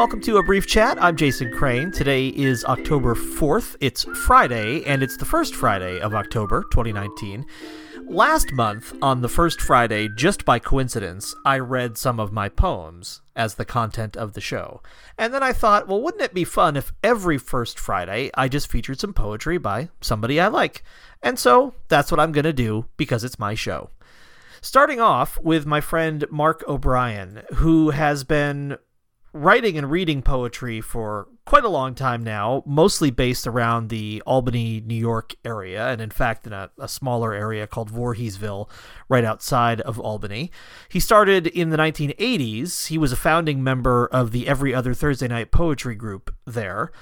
Welcome to a brief chat. I'm Jason Crane. Today is October 4th. It's Friday, and it's the first Friday of October 2019. Last month, on the first Friday, just by coincidence, I read some of my poems as the content of the show. And then I thought, well, wouldn't it be fun if every first Friday I just featured some poetry by somebody I like? And so that's what I'm going to do because it's my show. Starting off with my friend Mark O'Brien, who has been writing and reading poetry for quite a long time now, mostly based around the Albany, New York area, and in fact in a, a, smaller area called Voorheesville, right outside of Albany. He started in the 1980s. He was a founding member of the Every Other Thursday Night Poetry group there,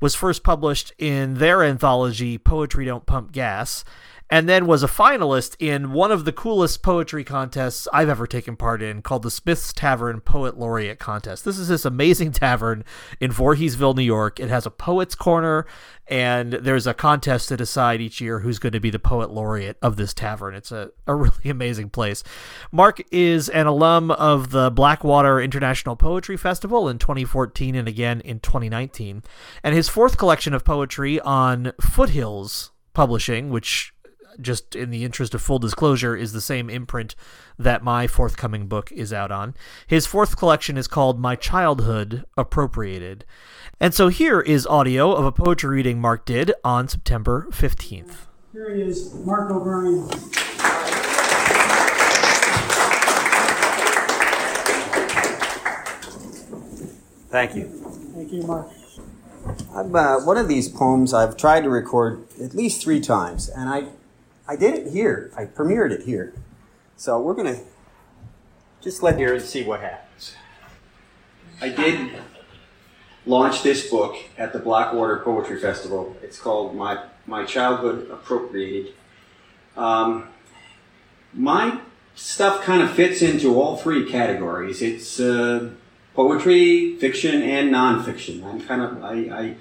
was first published in their anthology, Poetry Don't Pump Gas and then was a finalist in one of the coolest poetry contests I've ever taken part in called the Smith's Tavern Poet Laureate Contest. This is this amazing tavern in Voorheesville, New York. It has a poet's corner, and there's a contest to decide each year who's going to be the poet laureate of this tavern. It's a, a really amazing place. Mark is an alum of the Blackwater International Poetry Festival in 2014 and again in 2019. And his fourth collection of poetry on Foothills Publishing, which just in the interest of full disclosure, is the same imprint that my forthcoming book is out on. His fourth collection is called My Childhood Appropriated. And so here is audio of a poetry reading Mark did on September 15th. Here he is, Mark O'Brien. Thank you. Thank you, Mark. Uh, one of these poems I've tried to record at least three times, and I I did it here. I premiered it here. So we're going to just let here and see what happens. I did launch this book at the Blackwater Poetry Festival. It's called My, My Childhood Appropriated. Um, my stuff kind of fits into all three categories. It's uh, poetry, fiction, and nonfiction. I'm kind of, I, I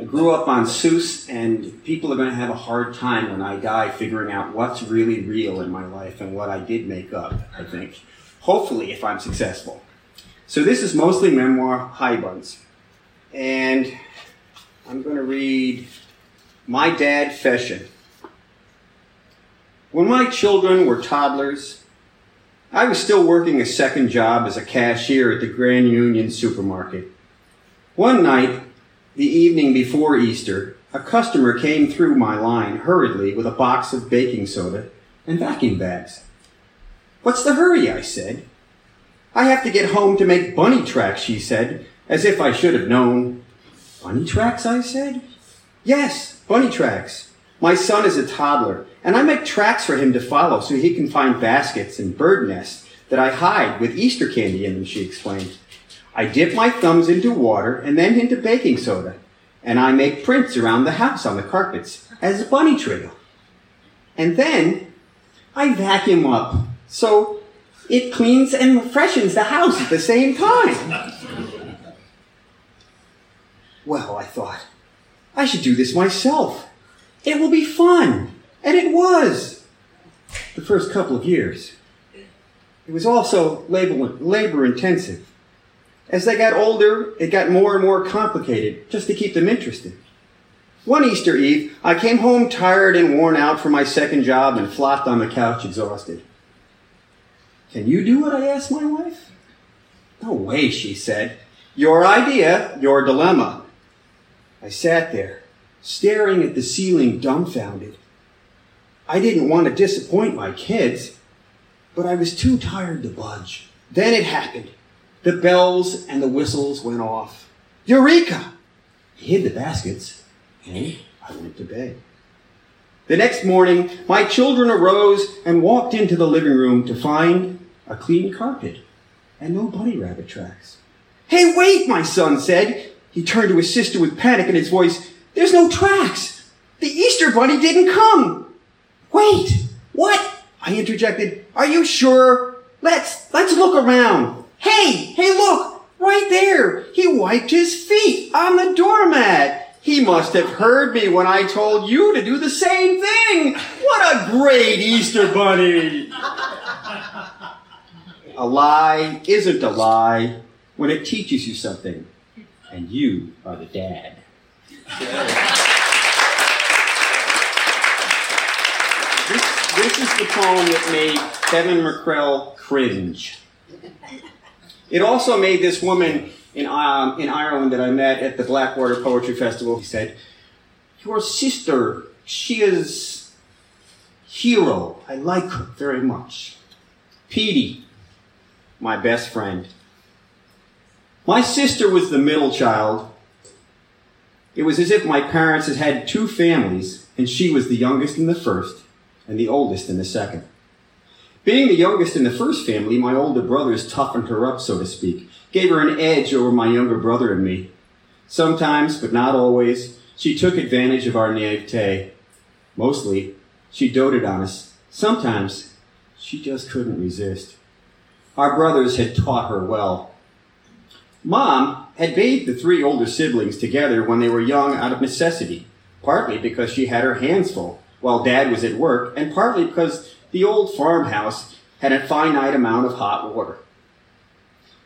I grew up on Seuss, and people are going to have a hard time when I die figuring out what's really real in my life and what I did make up, I think. Hopefully, if I'm successful. So, this is mostly memoir haibuns. And I'm going to read My Dad Fession. When my children were toddlers, I was still working a second job as a cashier at the Grand Union supermarket. One night, the evening before Easter, a customer came through my line hurriedly with a box of baking soda and vacuum bags. What's the hurry? I said. I have to get home to make bunny tracks, she said, as if I should have known. Bunny tracks? I said. Yes, bunny tracks. My son is a toddler, and I make tracks for him to follow so he can find baskets and bird nests that I hide with Easter candy in them, she explained. I dip my thumbs into water and then into baking soda, and I make prints around the house on the carpets as a bunny trail. And then I vacuum up so it cleans and freshens the house at the same time. Well, I thought, I should do this myself. It will be fun. And it was. The first couple of years. It was also labor, labor intensive. As they got older, it got more and more complicated just to keep them interested. One Easter Eve, I came home tired and worn out from my second job and flopped on the couch exhausted. Can you do it? I asked my wife. No way, she said. Your idea, your dilemma. I sat there, staring at the ceiling dumbfounded. I didn't want to disappoint my kids, but I was too tired to budge. Then it happened. The bells and the whistles went off. Eureka! He hid the baskets, and I went to bed. The next morning, my children arose and walked into the living room to find a clean carpet and no bunny rabbit tracks. Hey, wait, my son said. He turned to his sister with panic in his voice. There's no tracks. The Easter bunny didn't come. Wait, what? I interjected. Are you sure? Let's, let's look around. Hey, hey, look, right there. He wiped his feet on the doormat. He must have heard me when I told you to do the same thing. What a great Easter bunny. a lie isn't a lie when it teaches you something. and you are the dad. this, this is the poem that made Kevin McCrell cringe. It also made this woman in, um, in Ireland that I met at the Blackwater Poetry Festival. He said, Your sister, she is hero. I like her very much. Petey, my best friend. My sister was the middle child. It was as if my parents had had two families, and she was the youngest in the first, and the oldest in the second. Being the youngest in the first family, my older brothers toughened her up, so to speak, gave her an edge over my younger brother and me. Sometimes, but not always, she took advantage of our naivete. Mostly, she doted on us. Sometimes, she just couldn't resist. Our brothers had taught her well. Mom had bathed the three older siblings together when they were young out of necessity, partly because she had her hands full while dad was at work, and partly because the old farmhouse had a finite amount of hot water.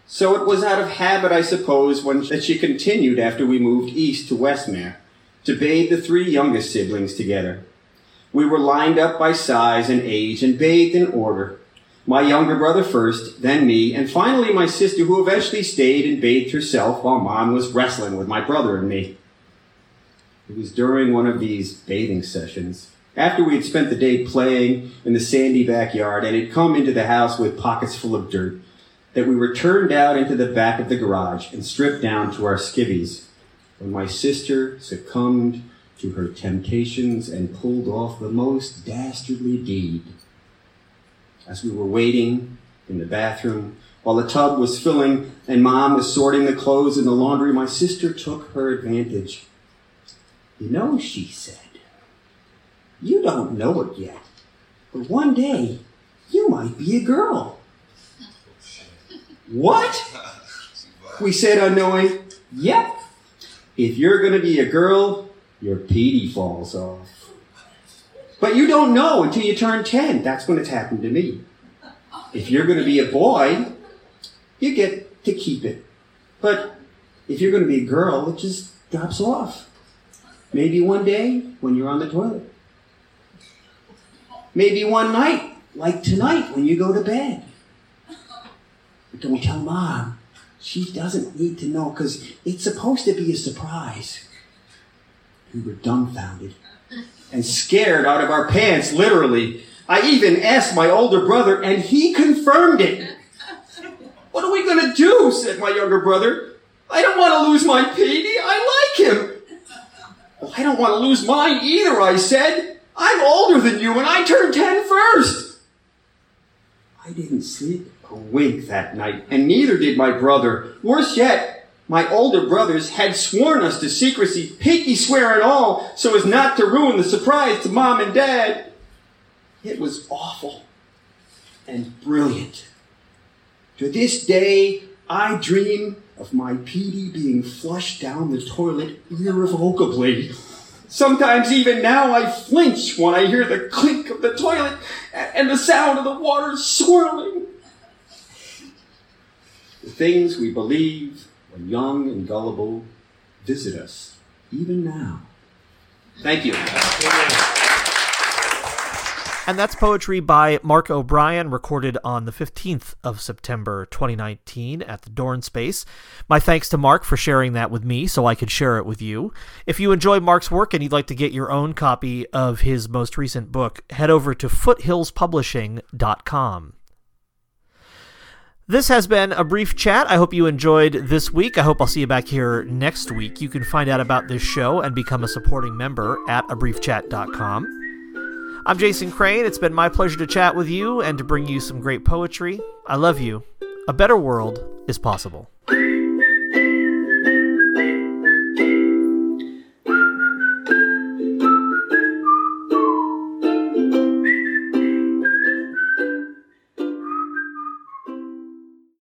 So it was out of habit, I suppose, when, that she continued after we moved east to Westmere to bathe the three youngest siblings together. We were lined up by size and age and bathed in order. My younger brother first, then me, and finally my sister who eventually stayed and bathed herself while mom was wrestling with my brother and me. It was during one of these bathing sessions, after we had spent the day playing in the sandy backyard and had come into the house with pockets full of dirt, that we were turned out into the back of the garage and stripped down to our skivvies when my sister succumbed to her temptations and pulled off the most dastardly deed. As we were waiting in the bathroom, while the tub was filling and mom was sorting the clothes in the laundry, my sister took her advantage. You know, she said, you don't know it yet, but one day you might be a girl. What? We said unknowing, yep. If you're going to be a girl, your Petey falls off. But you don't know until you turn 10. That's when it's happened to me. If you're going to be a boy, you get to keep it. But if you're going to be a girl, it just drops off. Maybe one day when you're on the toilet. Maybe one night, like tonight when you go to bed. But don't tell mom. She doesn't need to know because it's supposed to be a surprise. We were dumbfounded and scared out of our pants, literally. I even asked my older brother and he confirmed it. What are we going to do? said my younger brother. I don't want to lose my Petey. I like him. Well, I don't want to lose mine either, I said. I'm older than you and I turned 10 first. I didn't sleep a wink that night, and neither did my brother. Worse yet, my older brothers had sworn us to secrecy, pinky swear and all, so as not to ruin the surprise to mom and dad. It was awful and brilliant. To this day, I dream of my Petey being flushed down the toilet irrevocably. Sometimes even now I flinch when I hear the clink of the toilet and the sound of the water swirling. The things we believe when young and gullible visit us even now. Thank you. And that's poetry by Mark O'Brien, recorded on the 15th of September 2019 at the Dorn Space. My thanks to Mark for sharing that with me so I could share it with you. If you enjoy Mark's work and you'd like to get your own copy of his most recent book, head over to foothillspublishing.com. This has been a brief chat. I hope you enjoyed this week. I hope I'll see you back here next week. You can find out about this show and become a supporting member at abriefchat.com. I'm Jason Crane. It's been my pleasure to chat with you and to bring you some great poetry. I love you. A better world is possible.